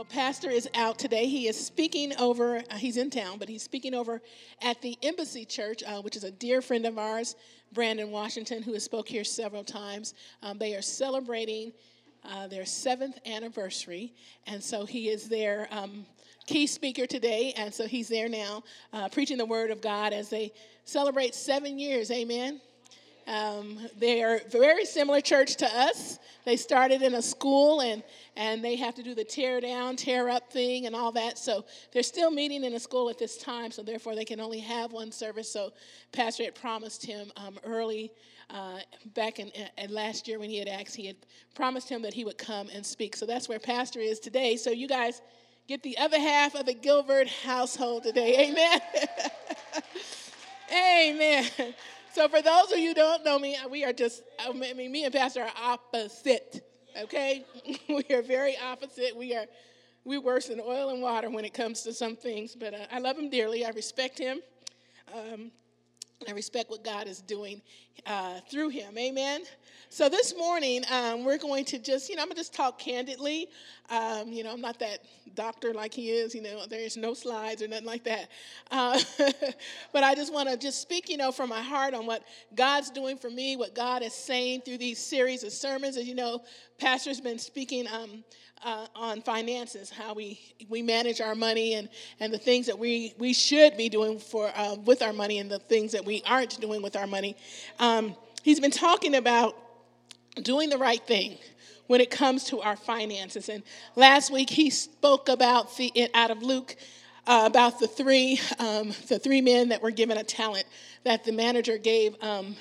Well, Pastor is out today. He is speaking over, uh, he's in town, but he's speaking over at the Embassy Church, uh, which is a dear friend of ours, Brandon Washington, who has spoke here several times. Um, they are celebrating uh, their seventh anniversary, and so he is their um, key speaker today, and so he's there now uh, preaching the word of God as they celebrate seven years. Amen. Um, they are very similar church to us. They started in a school and and they have to do the tear down, tear up thing and all that. So they're still meeting in a school at this time. So therefore they can only have one service. So Pastor had promised him um, early uh, back in, last year when he had asked, he had promised him that he would come and speak. So that's where Pastor is today. So you guys get the other half of the Gilbert household today. Amen. Amen. So for those of you who don't know me, we are just, I mean, me and Pastor are opposite, okay? we are very opposite. We are, we worse than oil and water when it comes to some things, but uh, I love him dearly. I respect him. Um, I respect what God is doing uh, through him. Amen. So this morning, um, we're going to just, you know, I'm going to just talk candidly. Um, you know, I'm not that doctor like he is, you know, there's no slides or nothing like that. Uh, but I just want to just speak, you know, from my heart on what God's doing for me, what God is saying through these series of sermons. As you know, Pastor's been speaking um, uh, on finances, how we, we manage our money and, and the things that we, we should be doing for, uh, with our money and the things that we aren't doing with our money. Um, he's been talking about doing the right thing when it comes to our finances. And last week he spoke about the out of Luke uh, about the three um, the three men that were given a talent that the manager gave. Um,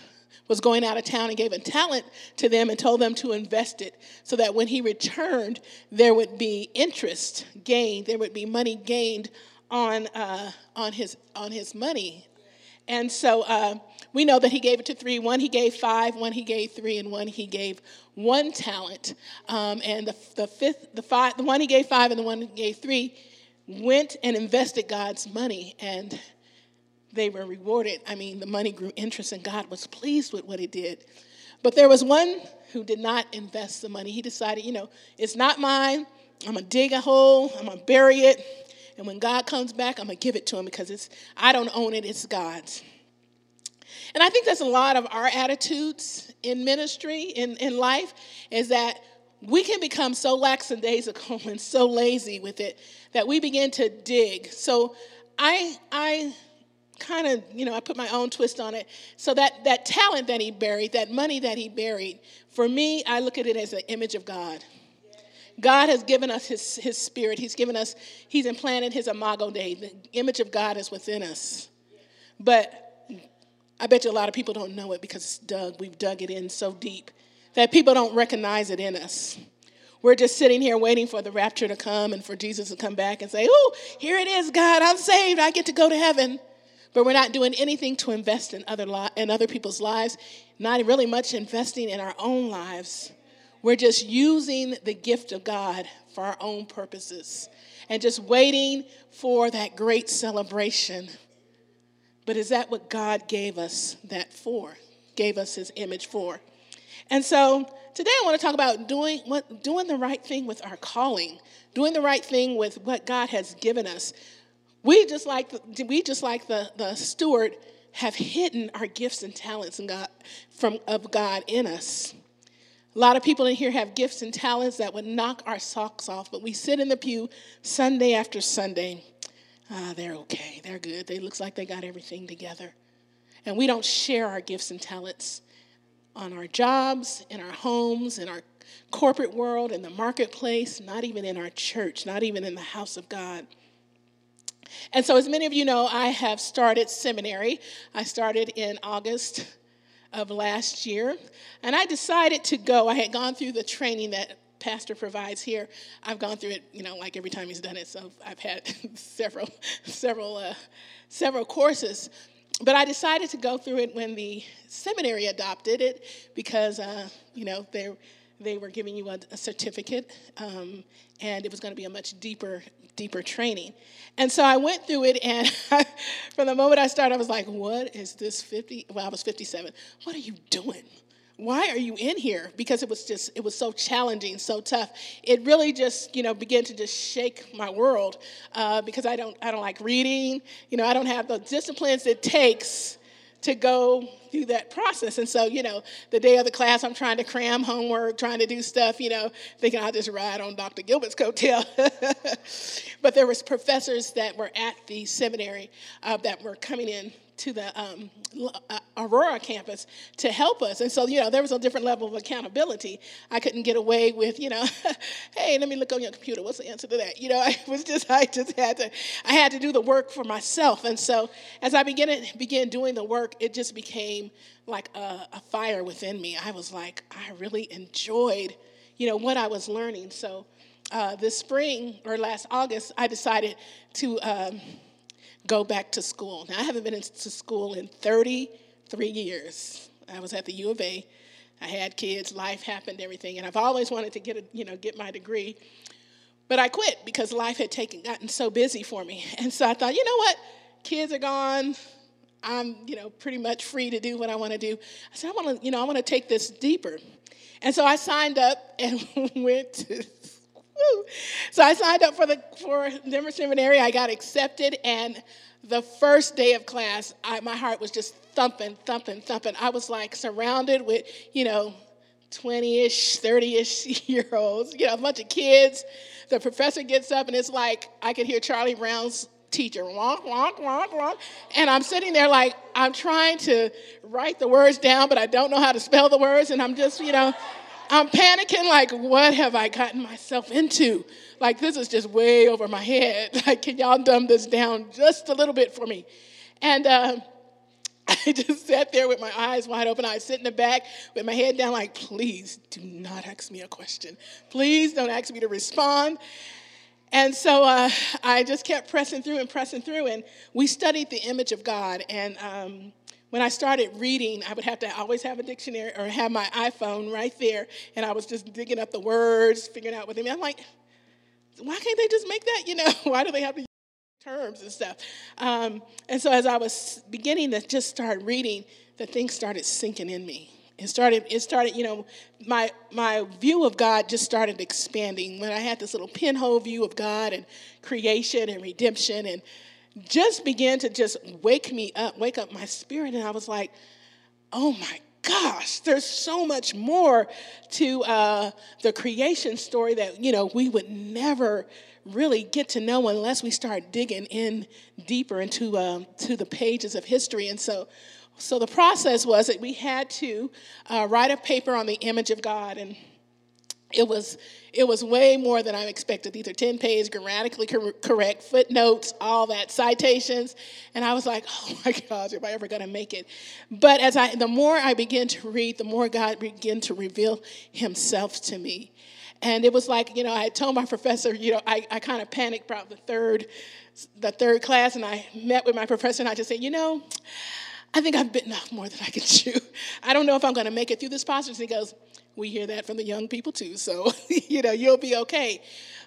was going out of town and gave a talent to them and told them to invest it so that when he returned, there would be interest gained, there would be money gained on, uh, on, his, on his money. And so uh, we know that he gave it to three. One he gave five, one he gave three, and one he gave one talent. Um, and the, the fifth, the five, the one he gave five and the one he gave three went and invested God's money, and they were rewarded. I mean, the money grew interest, and God was pleased with what he did. But there was one who did not invest the money. He decided, you know, it's not mine. I'm gonna dig a hole. I'm gonna bury it. And when God comes back, I'm gonna give it to him because it's I don't own it, it's God's. And I think that's a lot of our attitudes in ministry, in, in life, is that we can become so lackadaisical and so lazy with it that we begin to dig. So I I kind of, you know, I put my own twist on it. So that that talent that he buried, that money that he buried, for me, I look at it as an image of God. God has given us his, his spirit. He's given us, he's implanted his imago Dei. The image of God is within us. But I bet you a lot of people don't know it because it's dug. We've dug it in so deep that people don't recognize it in us. We're just sitting here waiting for the rapture to come and for Jesus to come back and say, Oh, here it is, God, I'm saved. I get to go to heaven. But we're not doing anything to invest in other, li- in other people's lives, not really much investing in our own lives. We're just using the gift of God for our own purposes and just waiting for that great celebration but is that what God gave us that for? Gave us his image for? And so today I want to talk about doing what doing the right thing with our calling, doing the right thing with what God has given us. We just like the, we just like the, the steward have hidden our gifts and talents and God, from, of God in us. A lot of people in here have gifts and talents that would knock our socks off, but we sit in the pew Sunday after Sunday ah, they're okay, they're good. They looks like they got everything together. And we don't share our gifts and talents on our jobs, in our homes, in our corporate world, in the marketplace, not even in our church, not even in the house of God. And so, as many of you know, I have started seminary. I started in August of last year, and I decided to go. I had gone through the training that pastor provides here. I've gone through it, you know, like every time he's done it. So I've had several, several, uh, several courses. But I decided to go through it when the seminary adopted it because, uh, you know, they they were giving you a, a certificate, um, and it was going to be a much deeper, deeper training. And so I went through it, and from the moment I started, I was like, "What is this 50?" Well, I was 57. What are you doing? Why are you in here? Because it was just, it was so challenging, so tough. It really just, you know, began to just shake my world uh, because I don't, I don't like reading. You know, I don't have the disciplines it takes to go through that process. And so, you know, the day of the class, I'm trying to cram homework, trying to do stuff, you know, thinking I'll just ride on Dr. Gilbert's coattail. but there was professors that were at the seminary uh, that were coming in to the um, uh, Aurora campus to help us. And so, you know, there was a different level of accountability. I couldn't get away with, you know, hey, let me look on your computer. What's the answer to that? You know, I was just, I just had to, I had to do the work for myself. And so, as I began began doing the work, it just became like a, a fire within me. I was like, I really enjoyed, you know, what I was learning. So, uh, this spring or last August, I decided to. Um, go back to school. Now, I haven't been to school in 33 years. I was at the U of A. I had kids, life happened, everything, and I've always wanted to get a, you know get my degree, but I quit because life had taken gotten so busy for me. And so I thought, you know what, kids are gone. I'm you know pretty much free to do what I want to do. I said I want to you know I want to take this deeper, and so I signed up and went to so I signed up for the for Denver Seminary. I got accepted, and the first day of class, I, my heart was just thumping, thumping, thumping. I was like surrounded with, you know, 20-ish, 30-ish year olds, you know, a bunch of kids. The professor gets up, and it's like I could hear Charlie Brown's teacher, wonk, wonk, wonk, wonk. And I'm sitting there like I'm trying to write the words down, but I don't know how to spell the words, and I'm just, you know. I'm panicking, like, what have I gotten myself into? Like, this is just way over my head. Like, can y'all dumb this down just a little bit for me? And uh, I just sat there with my eyes wide open. I sit in the back with my head down, like, please do not ask me a question. Please don't ask me to respond. And so uh, I just kept pressing through and pressing through, and we studied the image of God. And um, when I started reading, I would have to always have a dictionary or have my iPhone right there, and I was just digging up the words, figuring out what they mean. I'm like, why can't they just make that? You know, why do they have to use terms and stuff? Um, and so as I was beginning to just start reading, the things started sinking in me. It started, it started, you know, my my view of God just started expanding when I had this little pinhole view of God and creation and redemption and just began to just wake me up, wake up my spirit. And I was like, oh my gosh, there's so much more to uh, the creation story that, you know, we would never really get to know unless we start digging in deeper into um, to the pages of history. And so, so the process was that we had to uh, write a paper on the image of God and it was it was way more than I expected. These are 10 page, grammatically cor- correct, footnotes, all that, citations. And I was like, oh my gosh, am I ever going to make it? But as I, the more I began to read, the more God began to reveal himself to me. And it was like, you know, I told my professor, you know, I, I kind of panicked about the third, the third class, and I met with my professor, and I just said, you know, I think I've bitten off more than I can chew. I don't know if I'm going to make it through this process. And he goes, we hear that from the young people too, so you know, you'll be okay.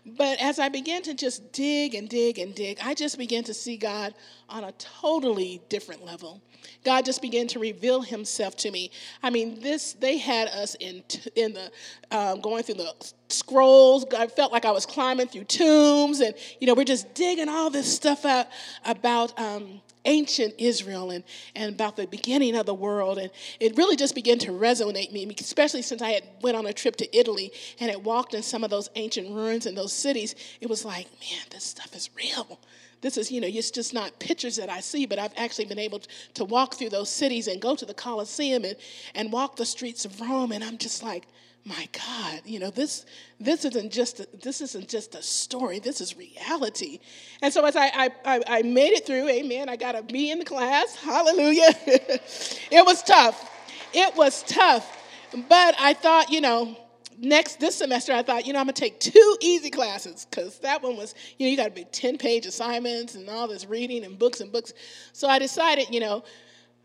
But as I began to just dig and dig and dig, I just began to see God on a totally different level. God just began to reveal Himself to me. I mean, this they had us in in the um, going through the scrolls. I felt like I was climbing through tombs, and you know, we're just digging all this stuff out about um, ancient Israel and, and about the beginning of the world. And it really just began to resonate me, especially since I had went on a trip to Italy and had walked in some of those ancient ruins and those cities. It was like, man, this stuff is real. This is, you know, it's just not pictures that I see, but I've actually been able to walk through those cities and go to the Colosseum and, and walk the streets of Rome. And I'm just like, my God, you know, this this isn't just a, this isn't just a story. This is reality. And so as I I, I made it through, Amen. I got a B in the class. Hallelujah. it was tough. It was tough, but I thought, you know, next this semester I thought, you know, I'm gonna take two easy classes because that one was, you know, you got to be ten page assignments and all this reading and books and books. So I decided, you know,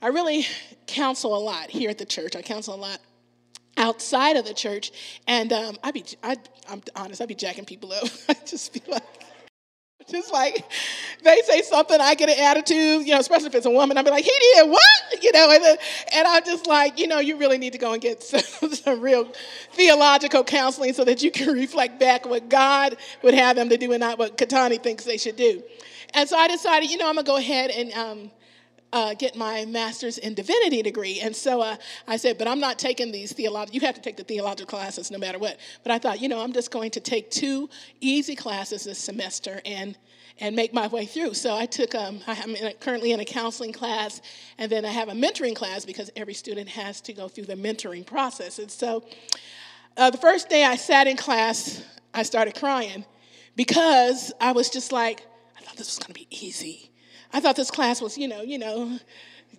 I really counsel a lot here at the church. I counsel a lot outside of the church, and um, I be I, I'm honest, I be jacking people up. I just be like, just like, they say something, I get an attitude, you know, especially if it's a woman. I'll be like, he did what? You know, and, and I'm just like, you know, you really need to go and get some, some real theological counseling so that you can reflect back what God would have them to do and not what Katani thinks they should do. And so I decided, you know, I'm going to go ahead and um, uh, get my master's in divinity degree. And so uh, I said, but I'm not taking these theological, you have to take the theological classes no matter what. But I thought, you know, I'm just going to take two easy classes this semester and and make my way through. So I took, um, I'm in a, currently in a counseling class, and then I have a mentoring class because every student has to go through the mentoring process. And so uh, the first day I sat in class, I started crying because I was just like, I thought this was going to be easy. I thought this class was, you know, you know,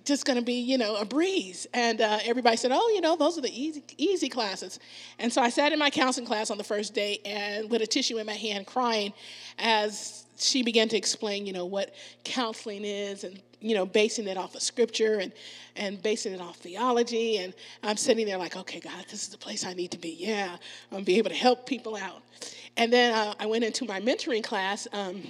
just going to be, you know, a breeze. And uh, everybody said, oh, you know, those are the easy, easy classes. And so I sat in my counseling class on the first day and with a tissue in my hand, crying as she began to explain, you know, what counseling is and, you know, basing it off of scripture and, and basing it off theology. And I'm sitting there like, okay, God, this is the place I need to be. Yeah, I'm going to be able to help people out. And then uh, I went into my mentoring class. Um,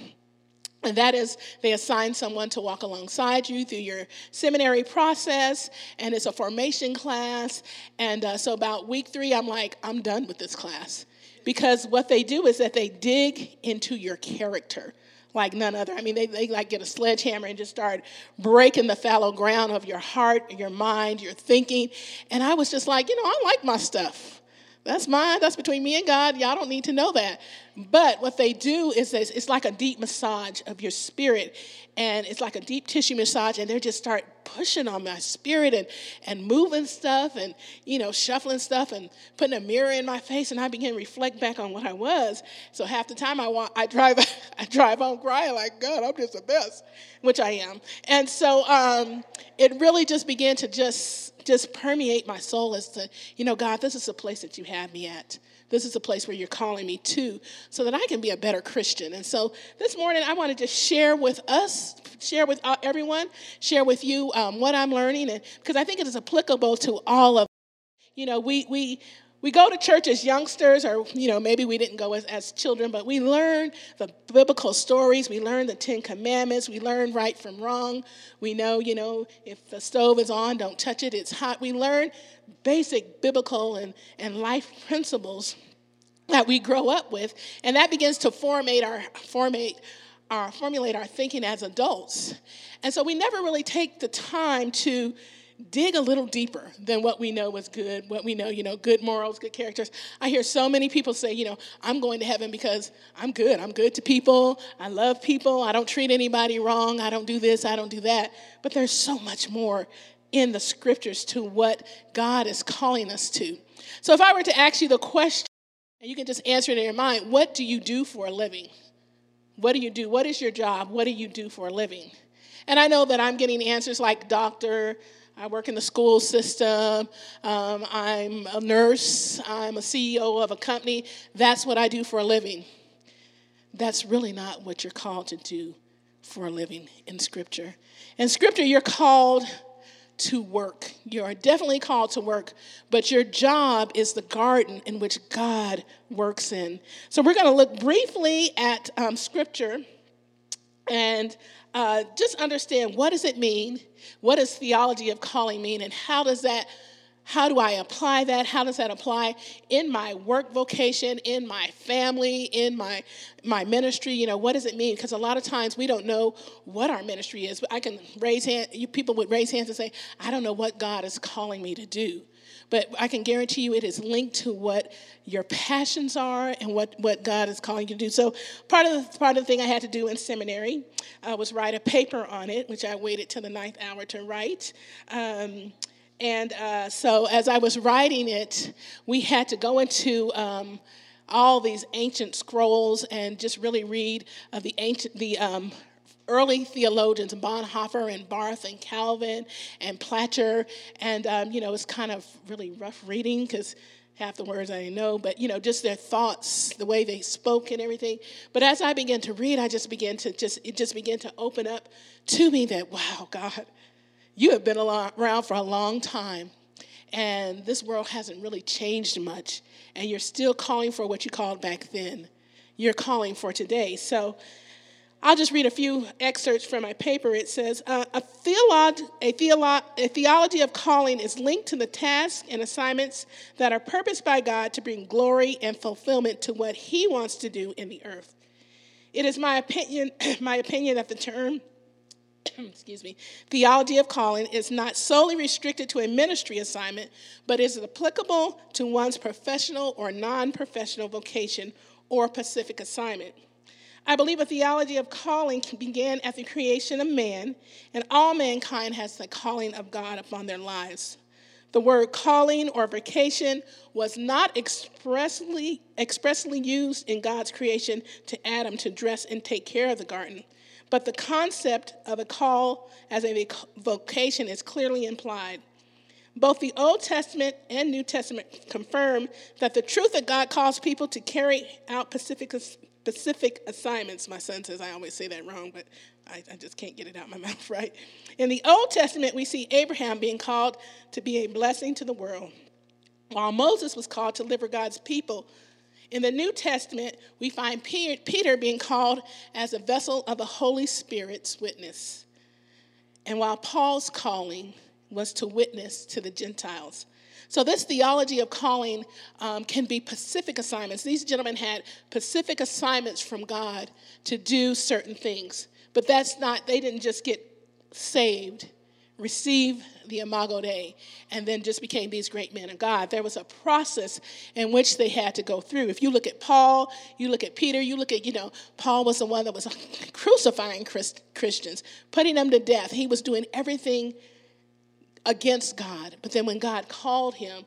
and that is, they assign someone to walk alongside you through your seminary process, and it's a formation class. And uh, so, about week three, I'm like, I'm done with this class. Because what they do is that they dig into your character like none other. I mean, they, they like get a sledgehammer and just start breaking the fallow ground of your heart, your mind, your thinking. And I was just like, you know, I like my stuff. That's mine. That's between me and God. Y'all don't need to know that. But what they do is it's like a deep massage of your spirit. And it's like a deep tissue massage. And they just start pushing on my spirit and, and moving stuff and, you know, shuffling stuff and putting a mirror in my face. And I begin to reflect back on what I was. So half the time I, want, I, drive, I drive home crying like, God, I'm just the best, which I am. And so um, it really just began to just just permeate my soul as to, you know, God, this is the place that you have me at. This is a place where you're calling me to so that I can be a better Christian. And so this morning, I want to just share with us, share with everyone, share with you um, what I'm learning, and because I think it is applicable to all of. You know, we we we go to church as youngsters, or you know, maybe we didn't go as, as children, but we learn the biblical stories. We learn the Ten Commandments. We learn right from wrong. We know, you know, if the stove is on, don't touch it. It's hot. We learn basic biblical and, and life principles that we grow up with, and that begins to formate our formate our formulate our thinking as adults. And so we never really take the time to dig a little deeper than what we know is good, what we know, you know, good morals, good characters. I hear so many people say, you know, I'm going to heaven because I'm good. I'm good to people. I love people. I don't treat anybody wrong. I don't do this. I don't do that. But there's so much more in the scriptures to what God is calling us to. So if I were to ask you the question, and you can just answer it in your mind, what do you do for a living? What do you do? What is your job? What do you do for a living? And I know that I'm getting answers like doctor, I work in the school system. Um, I'm a nurse. I'm a CEO of a company. That's what I do for a living. That's really not what you're called to do for a living in Scripture. In Scripture, you're called to work. You are definitely called to work, but your job is the garden in which God works in. So we're going to look briefly at um, Scripture and uh, just understand what does it mean? What does theology of calling mean? And how does that how do i apply that? How does that apply in my work vocation in my family in my my ministry? You know what does it mean? Because a lot of times we don't know what our ministry is. I can raise hand you people would raise hands and say i don't know what god is calling me to do. But I can guarantee you it is linked to what your passions are and what, what God is calling you to do. So part of the part of the thing I had to do in seminary uh, was write a paper on it, which I waited till the ninth hour to write. Um, and uh, so as I was writing it, we had to go into um, all these ancient scrolls and just really read uh, the ancient the um, early theologians, Bonhoeffer and Barth and Calvin and Placher. And, um, you know, it's kind of really rough reading because half the words I didn't know, but, you know, just their thoughts, the way they spoke and everything. But as I began to read, I just began to just, it just began to open up to me that, wow, God, you have been around for a long time. And this world hasn't really changed much. And you're still calling for what you called back then. You're calling for today. So I'll just read a few excerpts from my paper. It says uh, a, theolog- a, theolo- a theology of calling is linked to the tasks and assignments that are purposed by God to bring glory and fulfillment to what He wants to do in the earth. It is my opinion, my opinion that the term, excuse me, theology of calling is not solely restricted to a ministry assignment, but is applicable to one's professional or non-professional vocation or specific assignment. I believe a theology of calling began at the creation of man, and all mankind has the calling of God upon their lives. The word calling or vocation was not expressly, expressly used in God's creation to Adam to dress and take care of the garden, but the concept of a call as a vocation is clearly implied. Both the Old Testament and New Testament confirm that the truth that God calls people to carry out specific, specific assignments. My son says I always say that wrong, but I, I just can't get it out my mouth right. In the Old Testament, we see Abraham being called to be a blessing to the world, while Moses was called to deliver God's people. In the New Testament, we find Peter being called as a vessel of the Holy Spirit's witness. And while Paul's calling was to witness to the Gentiles. So, this theology of calling um, can be specific assignments. These gentlemen had specific assignments from God to do certain things. But that's not, they didn't just get saved, receive the Imago Dei, and then just became these great men of God. There was a process in which they had to go through. If you look at Paul, you look at Peter, you look at, you know, Paul was the one that was crucifying Christians, putting them to death. He was doing everything against God. But then when God called him,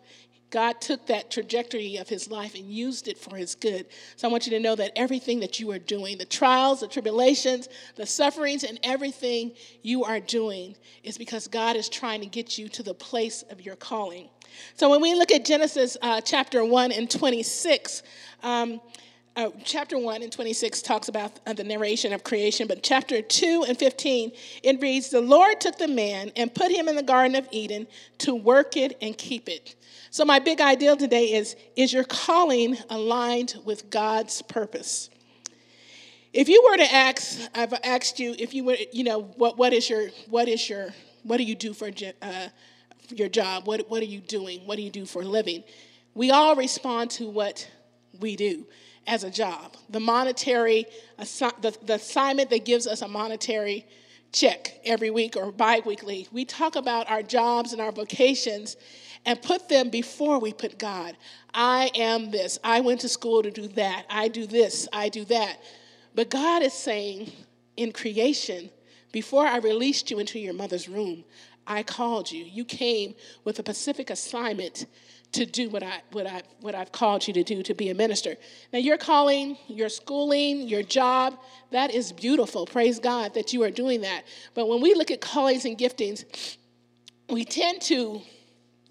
God took that trajectory of his life and used it for his good. So I want you to know that everything that you are doing, the trials, the tribulations, the sufferings, and everything you are doing is because God is trying to get you to the place of your calling. So when we look at Genesis uh, chapter 1 and 26, um, uh, chapter 1 and 26 talks about uh, the narration of creation, but chapter 2 and 15, it reads The Lord took the man and put him in the Garden of Eden to work it and keep it. So, my big ideal today is Is your calling aligned with God's purpose? If you were to ask, I've asked you, if you were, you know, what, what is your, what is your, what do you do for uh, your job? What, what are you doing? What do you do for a living? We all respond to what we do as a job. The monetary, the, the assignment that gives us a monetary check every week or bi-weekly. We talk about our jobs and our vocations and put them before we put God. I am this. I went to school to do that. I do this. I do that. But God is saying in creation, before I released you into your mother's room, I called you. You came with a specific assignment to do what, I, what, I, what I've called you to do, to be a minister. Now, your calling, your schooling, your job, that is beautiful. Praise God that you are doing that. But when we look at callings and giftings, we tend to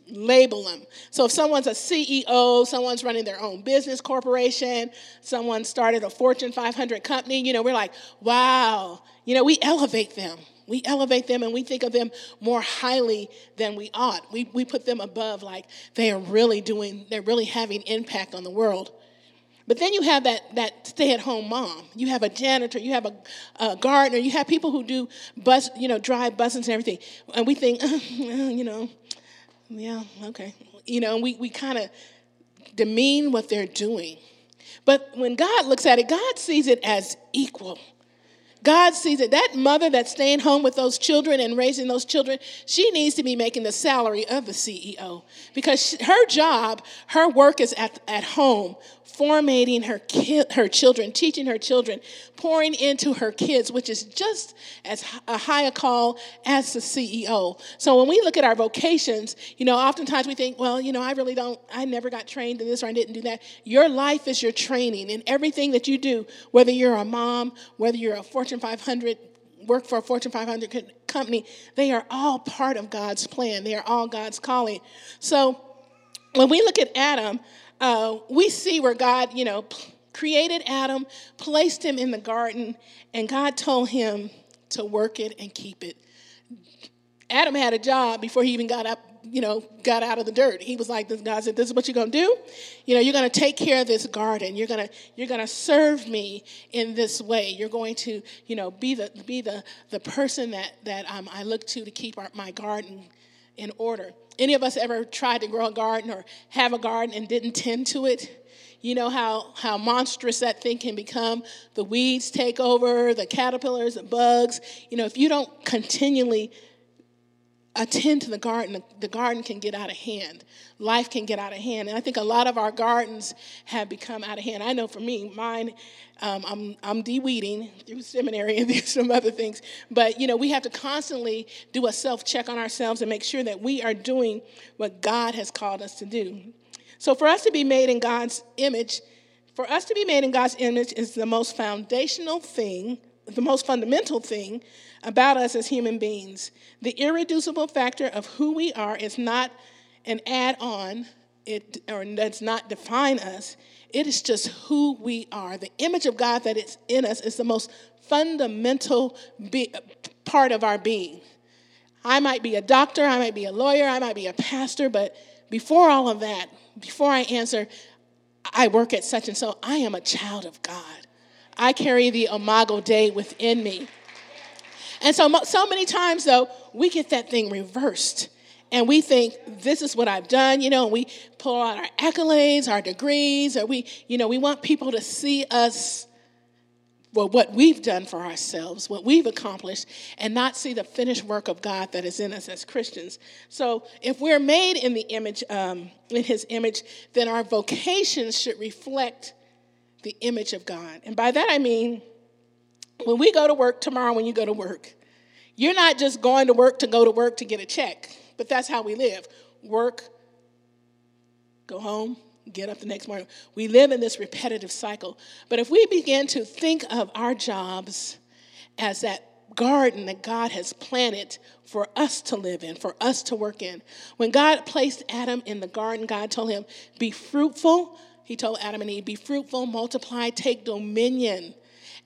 label them. So if someone's a CEO, someone's running their own business corporation, someone started a Fortune 500 company, you know, we're like, wow, you know, we elevate them. We elevate them and we think of them more highly than we ought. We, we put them above, like they are really doing, they're really having impact on the world. But then you have that, that stay at home mom. You have a janitor, you have a, a, gardener, you have people who do bus, you know, drive buses and everything. And we think, uh, you know, yeah, okay. You know, and we, we kind of demean what they're doing. But when God looks at it, God sees it as equal. God sees it. That mother that's staying home with those children and raising those children, she needs to be making the salary of the CEO because she, her job, her work is at, at home, formating her, ki- her children, teaching her children, pouring into her kids, which is just as a high a call as the CEO. So when we look at our vocations, you know, oftentimes we think, well, you know, I really don't, I never got trained in this or I didn't do that. Your life is your training and everything that you do, whether you're a mom, whether you're a Fortune 500 work for a Fortune 500 company, they are all part of God's plan. They are all God's calling. So when we look at Adam, uh, we see where God, you know, created Adam, placed him in the garden, and God told him to work it and keep it. Adam had a job before he even got up you know, got out of the dirt. He was like, this God said, this is what you're going to do. You know, you're going to take care of this garden. You're going to, you're to serve me in this way. You're going to, you know, be the, be the, the person that, that um, I look to to keep our, my garden in order. Any of us ever tried to grow a garden or have a garden and didn't tend to it? You know how, how monstrous that thing can become. The weeds take over, the caterpillars, the bugs. You know, if you don't continually attend to the garden, the garden can get out of hand. Life can get out of hand. And I think a lot of our gardens have become out of hand. I know for me, mine, um, I'm, I'm de-weeding through seminary and some other things. But, you know, we have to constantly do a self-check on ourselves and make sure that we are doing what God has called us to do. So for us to be made in God's image, for us to be made in God's image is the most foundational thing, the most fundamental thing about us as human beings. The irreducible factor of who we are is not an add on, it, or does not define us. It is just who we are. The image of God that is in us is the most fundamental be, part of our being. I might be a doctor, I might be a lawyer, I might be a pastor, but before all of that, before I answer, I work at such and so, I am a child of God. I carry the Imago Dei within me. And so, so many times, though, we get that thing reversed. And we think, this is what I've done, you know, and we pull out our accolades, our degrees, or we, you know, we want people to see us, well, what we've done for ourselves, what we've accomplished, and not see the finished work of God that is in us as Christians. So if we're made in the image, um, in his image, then our vocations should reflect the image of God. And by that I mean, when we go to work tomorrow, when you go to work, you're not just going to work to go to work to get a check, but that's how we live work, go home, get up the next morning. We live in this repetitive cycle. But if we begin to think of our jobs as that garden that God has planted for us to live in, for us to work in, when God placed Adam in the garden, God told him, Be fruitful. He told Adam and Eve, Be fruitful, multiply, take dominion.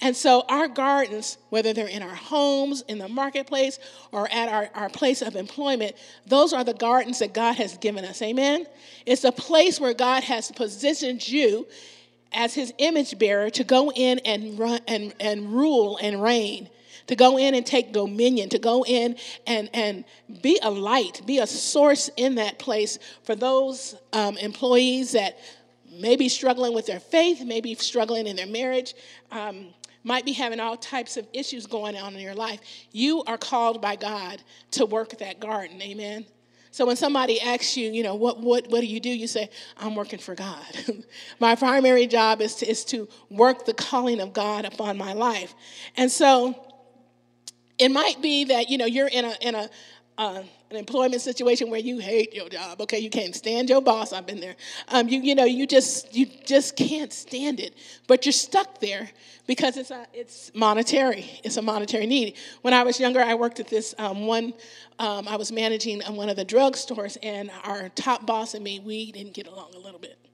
And so, our gardens, whether they're in our homes, in the marketplace, or at our, our place of employment, those are the gardens that God has given us. Amen? It's a place where God has positioned you as his image bearer to go in and, run, and, and rule and reign, to go in and take dominion, to go in and, and be a light, be a source in that place for those um, employees that may be struggling with their faith, maybe struggling in their marriage. Um, might be having all types of issues going on in your life, you are called by God to work that garden. Amen. So when somebody asks you, you know, what, what, what do you do? You say, I'm working for God. my primary job is to, is to work the calling of God upon my life. And so it might be that, you know, you're in a, in a, uh, an employment situation where you hate your job. Okay you can't stand your boss. I've been there. Um, you, you know you just you just can't stand it. But you're stuck there because it's a, it's monetary. It's a monetary need. When i was younger i worked at this um, one um, i was managing one of the drugstores and our top boss and me we didn't get along a little bit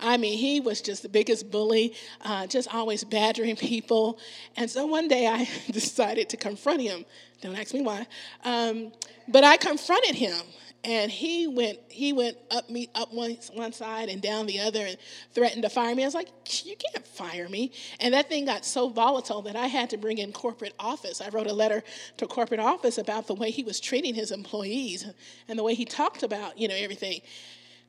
I mean, he was just the biggest bully, uh, just always badgering people. And so one day I decided to confront him. Don't ask me why. Um, but I confronted him and he went he went up me up one one side and down the other and threatened to fire me. I was like, you can't fire me. And that thing got so volatile that I had to bring in corporate office. I wrote a letter to corporate office about the way he was treating his employees and the way he talked about you know everything.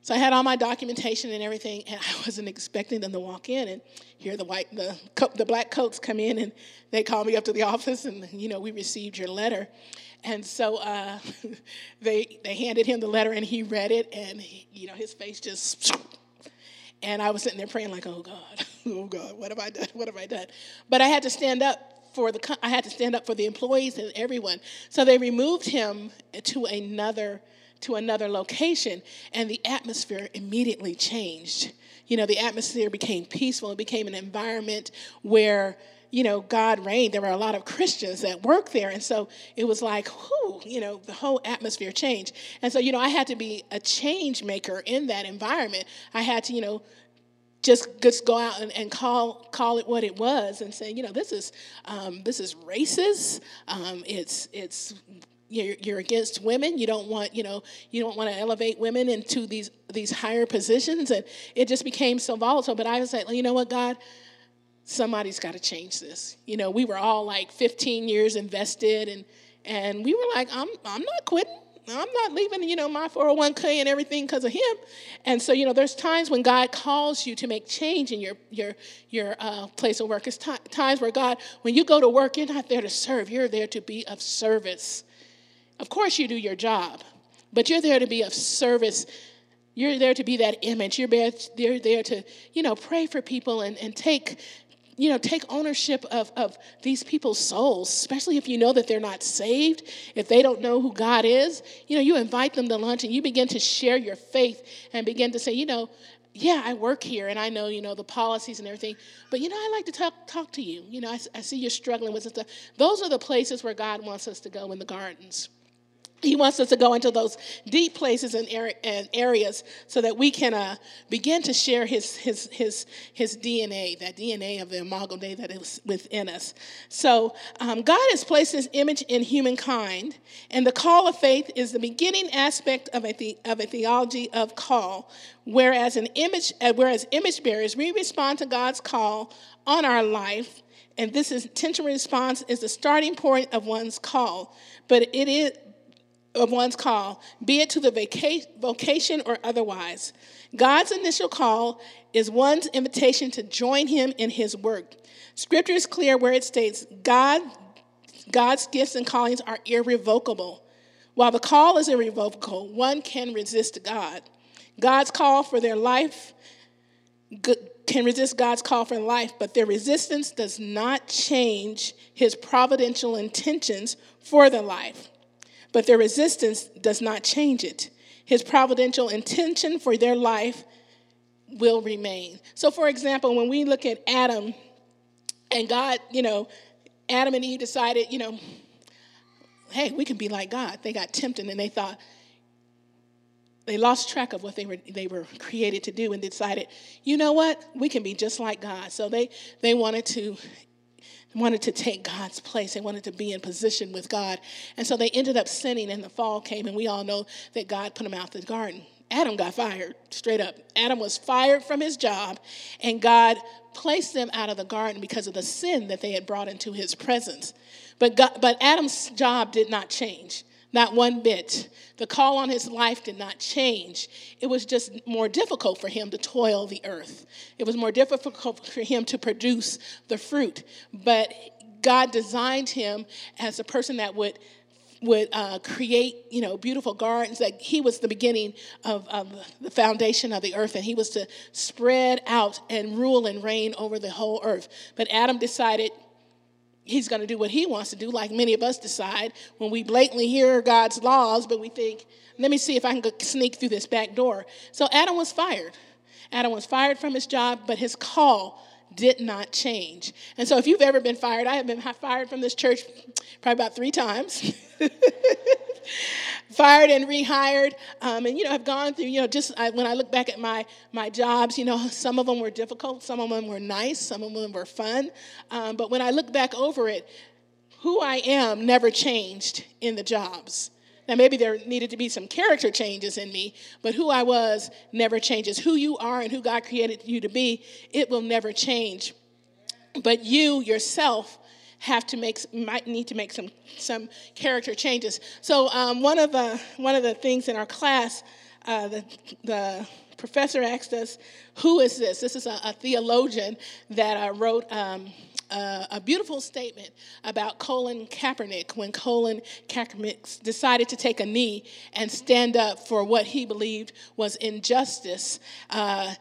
So I had all my documentation and everything, and I wasn't expecting them to walk in and hear the white the the black coats come in and they called me up to the office and you know we received your letter. And so uh, they they handed him the letter and he read it and he, you know his face just and I was sitting there praying like, oh God, oh God, what have I done? What have I done? But I had to stand up for the I had to stand up for the employees and everyone. So they removed him to another to another location and the atmosphere immediately changed. You know, the atmosphere became peaceful. It became an environment where you know, God reigned. There were a lot of Christians that worked there. And so it was like, whoo, you know, the whole atmosphere changed. And so, you know, I had to be a change maker in that environment. I had to, you know, just just go out and, and call call it what it was and say, you know, this is um, this is racist. Um, it's it's you're, you're against women. You don't want, you know, you don't want to elevate women into these these higher positions, and it just became so volatile. But I was like, you know what, God, somebody's got to change this. You know, we were all like 15 years invested, and and we were like, I'm I'm not quitting. I'm not leaving, you know, my 401k and everything because of him. And so, you know, there's times when God calls you to make change in your your your uh, place of work. It's t- times where God, when you go to work, you're not there to serve. You're there to be of service. Of course, you do your job, but you're there to be of service. You're there to be that image. You're there, there to, you know, pray for people and, and take you know, take ownership of, of these people's souls, especially if you know that they're not saved, if they don't know who God is. You know, you invite them to lunch and you begin to share your faith and begin to say, you know, yeah, I work here and I know, you know, the policies and everything, but you know, I like to talk, talk to you. You know, I, I see you're struggling with this stuff. Those are the places where God wants us to go in the gardens. He wants us to go into those deep places and, areas so that we can uh, begin to share his, his, his, his DNA, that DNA of the Imago Dei that is within us. So, um, God has placed his image in humankind, and the call of faith is the beginning aspect of a, the, of a theology of call, whereas, an image, uh, whereas image bearers, we respond to God's call on our life, and this intentional response is the starting point of one's call. But it is of one's call, be it to the vaca- vocation or otherwise. God's initial call is one's invitation to join him in his work. Scripture is clear where it states God, God's gifts and callings are irrevocable. While the call is irrevocable, one can resist God. God's call for their life can resist God's call for life, but their resistance does not change his providential intentions for their life but their resistance does not change it. His providential intention for their life will remain. So, for example, when we look at Adam and God, you know, Adam and Eve decided, you know, hey, we can be like God. They got tempted and they thought, they lost track of what they were they were created to do and decided, you know what, we can be just like God. So they they wanted to wanted to take God's place. They wanted to be in position with God. And so they ended up sinning, and the fall came, and we all know that God put them out of the garden. Adam got fired, straight up. Adam was fired from his job, and God placed them out of the garden because of the sin that they had brought into his presence. But, God, but Adam's job did not change. Not one bit. The call on his life did not change. It was just more difficult for him to toil the earth. It was more difficult for him to produce the fruit. But God designed him as a person that would would uh, create, you know, beautiful gardens. That he was the beginning of, of the foundation of the earth, and he was to spread out and rule and reign over the whole earth. But Adam decided he's going to do what he wants to do, like many of us decide when we blatantly hear God's laws, but we think, let me see if I can sneak through this back door. So Adam was fired. Adam was fired from his job, but his call did not change. And so if you've ever been fired, I have been fired from this church probably about three times. fired and rehired um, and you know i've gone through you know just I, when i look back at my my jobs you know some of them were difficult some of them were nice some of them were fun um, but when i look back over it who i am never changed in the jobs. Now maybe there needed to be some character changes in me but who i was never changes. Who you are and who god created you to be it will never change. But you yourself have to make might need to make some some character changes. So um, one of the one of the things in our class, uh, the the professor asked us, "Who is this?" This is a, a theologian that uh, wrote. Um, uh, a beautiful statement about Colin Kaepernick when Colin Kaepernick decided to take a knee and stand up for what he believed was injustice. Uh,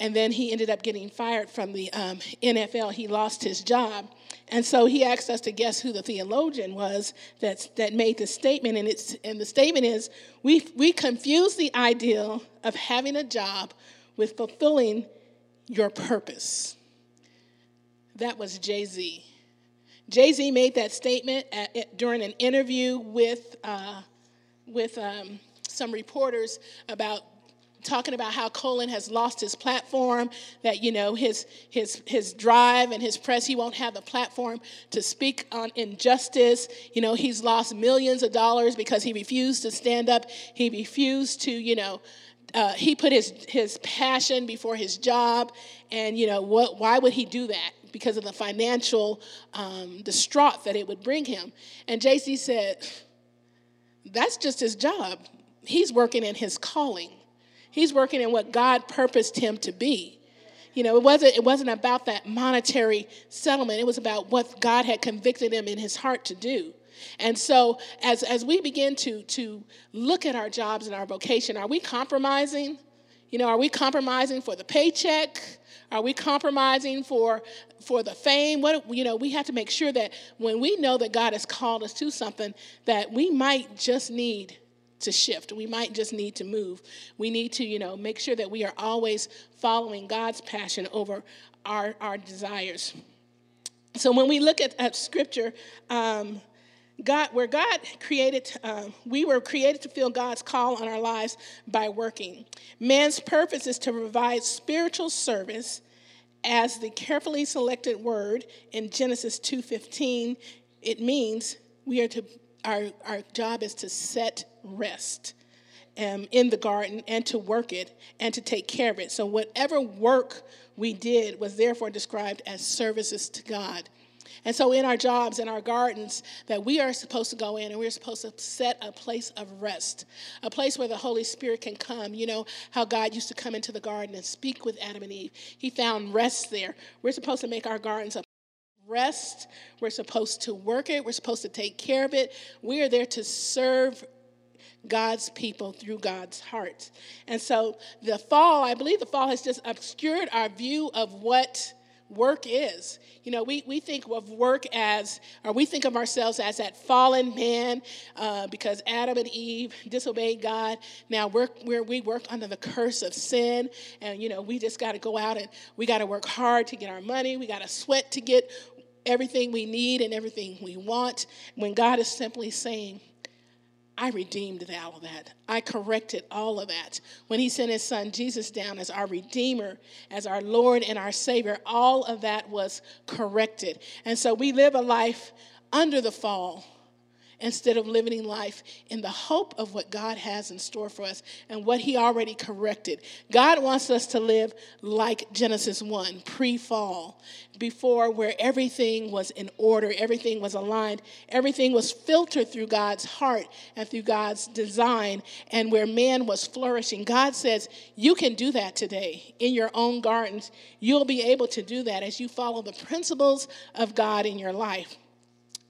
and then he ended up getting fired from the um, NFL. He lost his job. And so he asked us to guess who the theologian was that's, that made the statement. And, it's, and the statement is we, we confuse the ideal of having a job with fulfilling your purpose. That was Jay Z. Jay Z made that statement at, at, during an interview with, uh, with um, some reporters about talking about how Colin has lost his platform, that you know his his his drive and his press, he won't have the platform to speak on injustice. You know, he's lost millions of dollars because he refused to stand up. He refused to, you know, uh, he put his his passion before his job, and you know what? Why would he do that? Because of the financial um, distraught that it would bring him. And Jay Z said, "That's just his job. He's working in his calling." He's working in what God purposed him to be. You know, it wasn't, it wasn't about that monetary settlement. It was about what God had convicted him in his heart to do. And so as, as we begin to, to look at our jobs and our vocation, are we compromising? You know, are we compromising for the paycheck? Are we compromising for for the fame? What you know, we have to make sure that when we know that God has called us to something, that we might just need to shift. We might just need to move. We need to, you know, make sure that we are always following God's passion over our, our desires. So when we look at, at scripture, um, God, where God created, uh, we were created to feel God's call on our lives by working. Man's purpose is to provide spiritual service as the carefully selected word in Genesis 2:15 it means we are to our, our job is to set rest um, in the garden and to work it and to take care of it. So, whatever work we did was therefore described as services to God. And so, in our jobs, in our gardens, that we are supposed to go in and we're supposed to set a place of rest, a place where the Holy Spirit can come. You know how God used to come into the garden and speak with Adam and Eve. He found rest there. We're supposed to make our gardens a rest. We're supposed to work it. We're supposed to take care of it. We are there to serve God's people through God's heart. And so the fall, I believe the fall has just obscured our view of what work is. You know, we, we think of work as, or we think of ourselves as that fallen man uh, because Adam and Eve disobeyed God. Now we're, we're, we work under the curse of sin, and, you know, we just got to go out and we got to work hard to get our money. We got to sweat to get everything we need and everything we want, when God is simply saying, I redeemed all of that. I corrected all of that. When He sent His Son Jesus down as our Redeemer, as our Lord and our Savior, all of that was corrected. And so we live a life under the fall instead of living life in the hope of what God has in store for us and what He already corrected. God wants us to live like Genesis 1, pre fall, before where everything was in order, everything was aligned, everything was filtered through God's heart and through God's design, and where man was flourishing. God says, You can do that today in your own gardens. You'll be able to do that as you follow the principles of God in your life.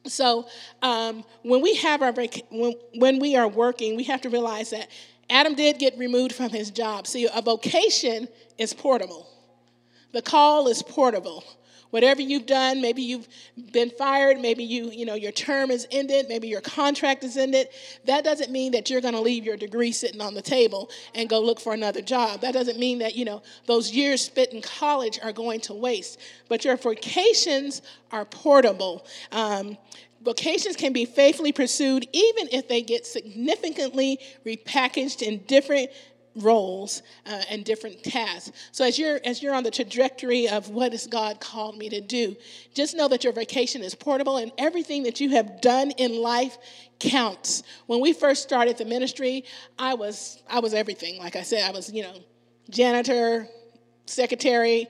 So um, when we have our when, when we are working, we have to realize that Adam did get removed from his job. See, a vocation is portable. The call is portable. Whatever you've done, maybe you've been fired, maybe you, you know, your term is ended, maybe your contract is ended. That doesn't mean that you're going to leave your degree sitting on the table and go look for another job. That doesn't mean that, you know, those years spent in college are going to waste. But your vocations are portable. Um, vocations can be faithfully pursued even if they get significantly repackaged in different roles uh, and different tasks. So as you're as you're on the trajectory of what has God called me to do, just know that your vacation is portable and everything that you have done in life counts. When we first started the ministry, I was I was everything. Like I said, I was, you know, janitor, secretary,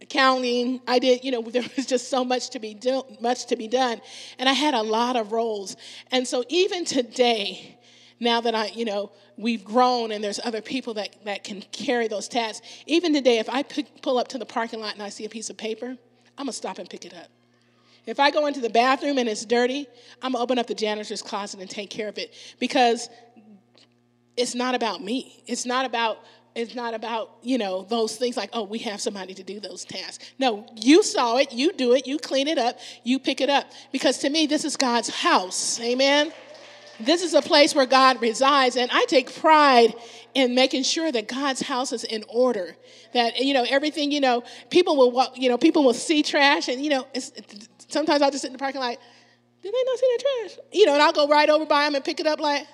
accounting. I did, you know, there was just so much to be do, much to be done, and I had a lot of roles. And so even today, now that I, you know, we've grown and there's other people that, that can carry those tasks. Even today, if I pull up to the parking lot and I see a piece of paper, I'm gonna stop and pick it up. If I go into the bathroom and it's dirty, I'm gonna open up the janitor's closet and take care of it because it's not about me. It's not about it's not about you know those things like oh we have somebody to do those tasks no you saw it you do it you clean it up you pick it up because to me this is god's house amen this is a place where God resides, and I take pride in making sure that God's house is in order. That you know everything. You know, people will walk. You know, people will see trash, and you know, sometimes I'll just sit in the parking lot. Did they not see the trash? You know, and I'll go right over by them and pick it up like,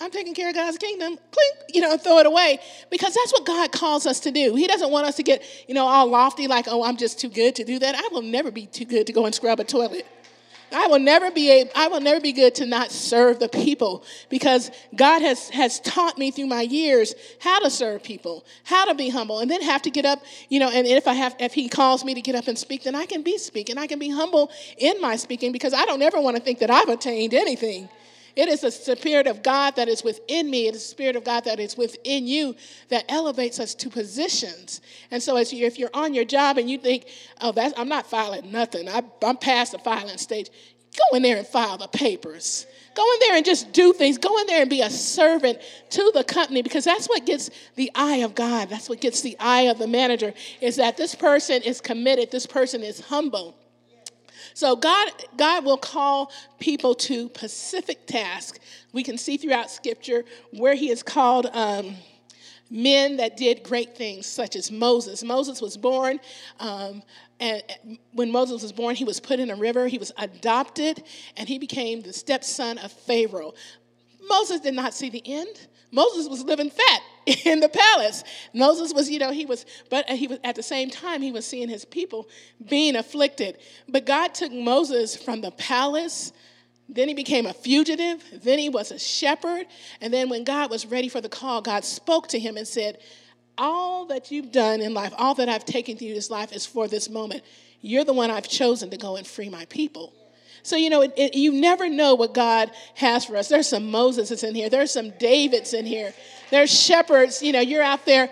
I'm taking care of God's kingdom. Clink, you know, throw it away because that's what God calls us to do. He doesn't want us to get, you know, all lofty like, oh, I'm just too good to do that. I will never be too good to go and scrub a toilet. I will never be able, I will never be good to not serve the people because God has, has taught me through my years how to serve people, how to be humble, and then have to get up, you know, and if I have if he calls me to get up and speak, then I can be speaking. I can be humble in my speaking because I don't ever want to think that I've attained anything. It is the Spirit of God that is within me. It is the Spirit of God that is within you that elevates us to positions. And so, as you, if you're on your job and you think, "Oh, that's, I'm not filing nothing. I, I'm past the filing stage," go in there and file the papers. Go in there and just do things. Go in there and be a servant to the company because that's what gets the eye of God. That's what gets the eye of the manager is that this person is committed. This person is humble. So God, God will call people to specific tasks. We can see throughout Scripture where He has called um, men that did great things, such as Moses. Moses was born. Um, and when Moses was born, he was put in a river. He was adopted, and he became the stepson of Pharaoh. Moses did not see the end. Moses was living fat in the palace. Moses was, you know, he was, but he was at the same time, he was seeing his people being afflicted. But God took Moses from the palace. Then he became a fugitive. Then he was a shepherd. And then when God was ready for the call, God spoke to him and said, All that you've done in life, all that I've taken through this life is for this moment. You're the one I've chosen to go and free my people. So, you know, it, it, you never know what God has for us. There's some Moses in here, there's some Davids in here, there's shepherds. You know, you're out there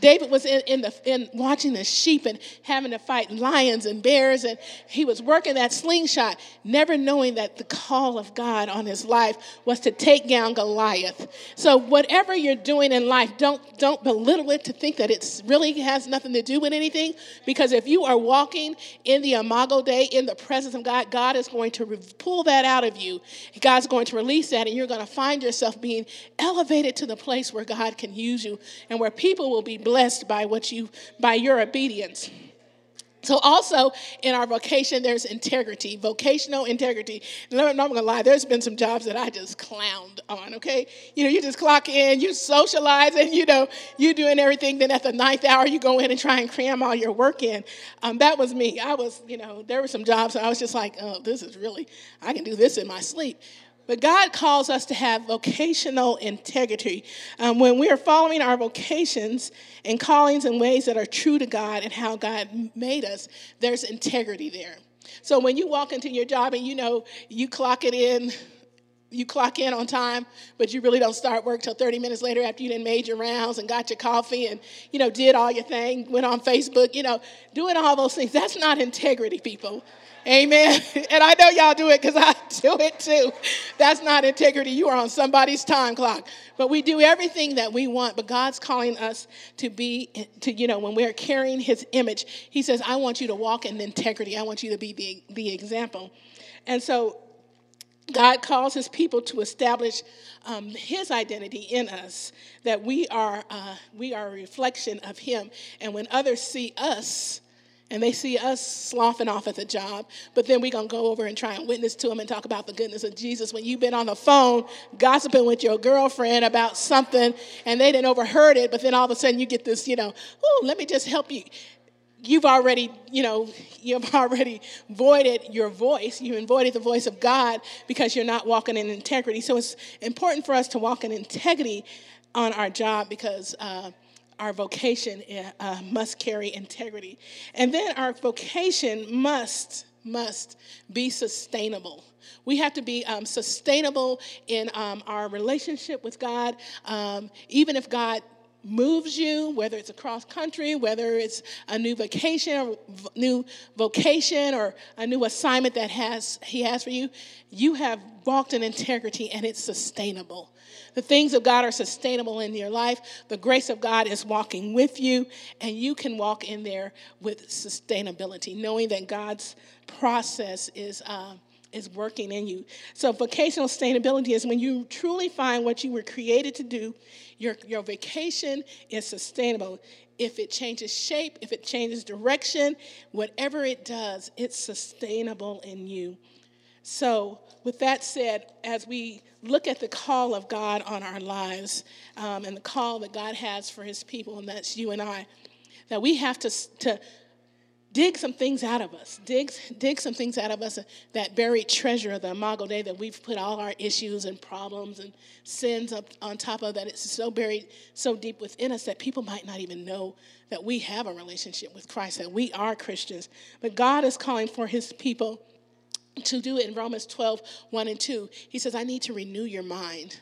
David was in, in, the, in watching the sheep and having to fight lions and bears, and he was working that slingshot, never knowing that the call of God on his life was to take down Goliath. So whatever you're doing in life, don't don't belittle it to think that it really has nothing to do with anything, because if you are walking in the Imago Dei in the presence of God, God is going to pull that out of you. God's going to release that, and you're going to find yourself being elevated to the place where God can use you and where people will be blessed by what you by your obedience. So also in our vocation, there's integrity, vocational integrity. And I'm not gonna lie, there's been some jobs that I just clowned on, okay? You know, you just clock in, you socialize, and you know, you doing everything. Then at the ninth hour, you go in and try and cram all your work in. Um, that was me. I was, you know, there were some jobs I was just like, oh, this is really, I can do this in my sleep. But God calls us to have vocational integrity. Um, when we are following our vocations and callings in ways that are true to God and how God made us, there's integrity there. So when you walk into your job and you know you clock it in, you clock in on time, but you really don't start work till 30 minutes later after you done made your rounds and got your coffee and, you know, did all your thing, went on Facebook, you know, doing all those things. That's not integrity, people. Amen. And I know y'all do it because I do it too. That's not integrity. You are on somebody's time clock. But we do everything that we want. But God's calling us to be, to, you know, when we're carrying his image, he says, I want you to walk in integrity. I want you to be the, the example. And so God calls his people to establish um, his identity in us, that we are, uh, we are a reflection of him. And when others see us, and they see us sloughing off at the job, but then we're going to go over and try and witness to them and talk about the goodness of Jesus when you've been on the phone gossiping with your girlfriend about something and they didn't overheard it, but then all of a sudden you get this, you know, oh, let me just help you. You've already, you know, you've already voided your voice. You've voided the voice of God because you're not walking in integrity. So it's important for us to walk in integrity on our job because uh, our vocation uh, must carry integrity. And then our vocation must, must be sustainable. We have to be um, sustainable in um, our relationship with God. Um, even if God moves you, whether it's across country, whether it's a new vacation or new vocation or a new assignment that has he has for you, you have walked in integrity and it's sustainable. The things of God are sustainable in your life. The grace of God is walking with you, and you can walk in there with sustainability, knowing that God's process is. Uh, is working in you. So, vocational sustainability is when you truly find what you were created to do. Your, your vacation is sustainable. If it changes shape, if it changes direction, whatever it does, it's sustainable in you. So, with that said, as we look at the call of God on our lives um, and the call that God has for his people, and that's you and I, that we have to, to dig some things out of us, dig, dig some things out of us, that buried treasure of the Imago Dei that we've put all our issues and problems and sins up on top of that. It's so buried so deep within us that people might not even know that we have a relationship with Christ, that we are Christians. But God is calling for his people to do it in Romans 12, 1 and 2. He says, I need to renew your mind.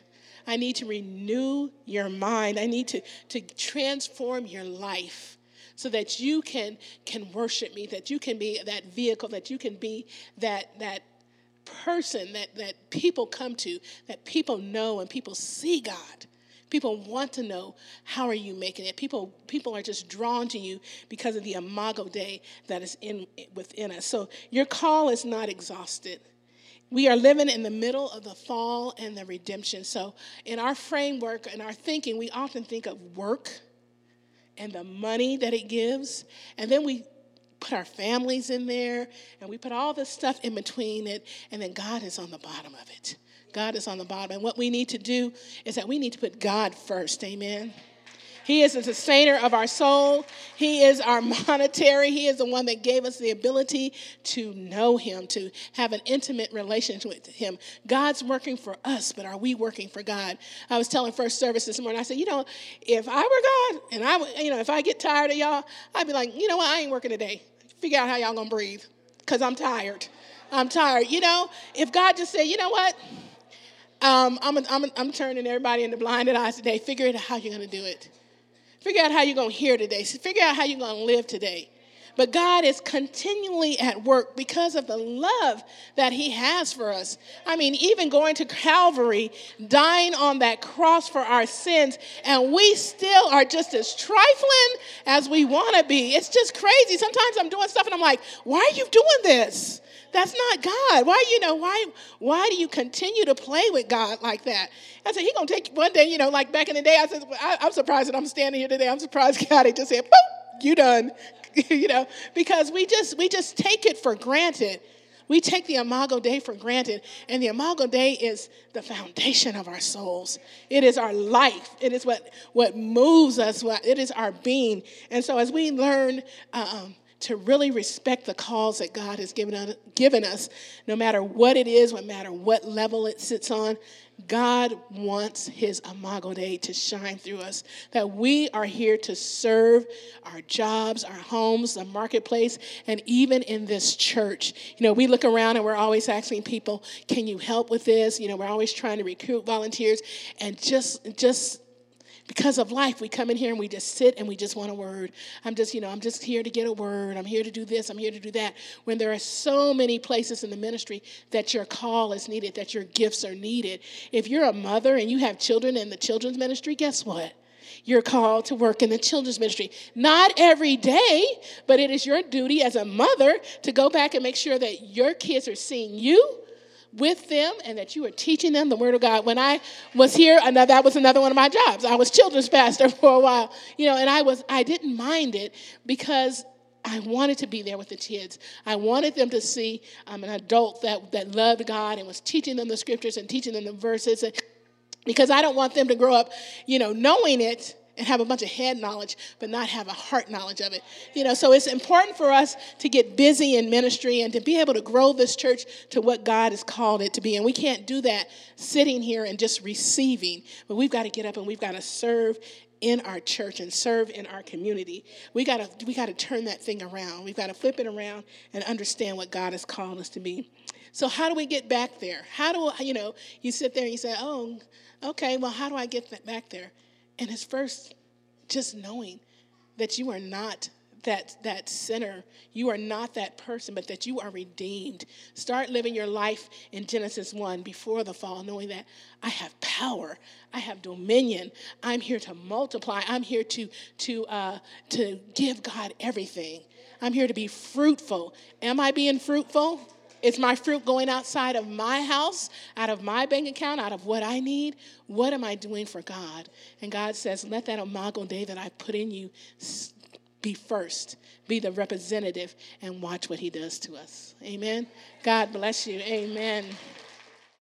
I need to renew your mind. I need to, to transform your life so that you can, can worship me, that you can be that vehicle, that you can be that, that person that, that people come to, that people know and people see God. People want to know how are you making it. People people are just drawn to you because of the imago Dei that is in within us. So your call is not exhausted. We are living in the middle of the fall and the redemption. So in our framework and our thinking, we often think of work and the money that it gives, and then we put our families in there and we put all this stuff in between it, and then God is on the bottom of it. God is on the bottom. And what we need to do is that we need to put God first. Amen. He is the sustainer of our soul. He is our monetary. He is the one that gave us the ability to know Him, to have an intimate relationship with Him. God's working for us, but are we working for God? I was telling first service this morning, I said, you know, if I were God and I, you know, if I get tired of y'all, I'd be like, you know what, I ain't working today. Figure out how y'all gonna breathe, because I'm tired. I'm tired. You know, if God just said, you know what, um, I'm, I'm, I'm turning everybody into blinded eyes today. Figure out how you're to do it. Figure out how you're going to hear today. Figure out how you're going to live today. But God is continually at work because of the love that He has for us. I mean, even going to Calvary, dying on that cross for our sins, and we still are just as trifling as we want to be. It's just crazy. Sometimes I'm doing stuff and I'm like, why are you doing this? That's not God. Why, you know, why, why do you continue to play with God like that? I said, he gonna take one day, you know, like back in the day, I said, I, am surprised that I'm standing here today. I'm surprised God he just said, boop, you done. you know, because we just we just take it for granted. We take the Imago Dei for granted, and the Imago Dei is the foundation of our souls. It is our life. It is what, what moves us. What, it is our being. And so, as we learn um, to really respect the calls that God has given given us, no matter what it is, no matter what level it sits on. God wants his Imago Dei to shine through us, that we are here to serve our jobs, our homes, the marketplace, and even in this church. You know, we look around and we're always asking people, can you help with this? You know, we're always trying to recruit volunteers and just just because of life, we come in here and we just sit and we just want a word. I'm just, you know, I'm just here to get a word. I'm here to do this. I'm here to do that. When there are so many places in the ministry that your call is needed, that your gifts are needed. If you're a mother and you have children in the children's ministry, guess what? You're called to work in the children's ministry. Not every day, but it is your duty as a mother to go back and make sure that your kids are seeing you with them and that you are teaching them the word of God. When I was here, another, that was another one of my jobs. I was children's pastor for a while, you know, and I was I didn't mind it because I wanted to be there with the kids. I wanted them to see um, an adult that, that loved God and was teaching them the scriptures and teaching them the verses. Because I don't want them to grow up, you know, knowing it and have a bunch of head knowledge but not have a heart knowledge of it. You know so it's important for us to get busy in ministry and to be able to grow this church to what god has called it to be. And we can't do that sitting here and just receiving but we've got to get up and we've got to serve in our church and serve in our community. We got to we got to turn that thing around. We've got to flip it around and understand what god has called us to be. So how do we get back there? How do you know you sit there and you say oh okay well how do i get back there and it's first just knowing that you are not that that sinner. You are not that person but that you are redeemed. Start living your life in genesis 1 before the fall knowing that i have power. I have dominion. I'm here to multiply. I'm here to to uh, to give god everything. I'm here to be fruitful. Am i being fruitful is my fruit going outside of my house, out of my bank account, out of what I need? What am I doing for God? And God says, let that imago Dei that I put in you be first, be the representative, and watch what he does to us. Amen. God bless you. Amen.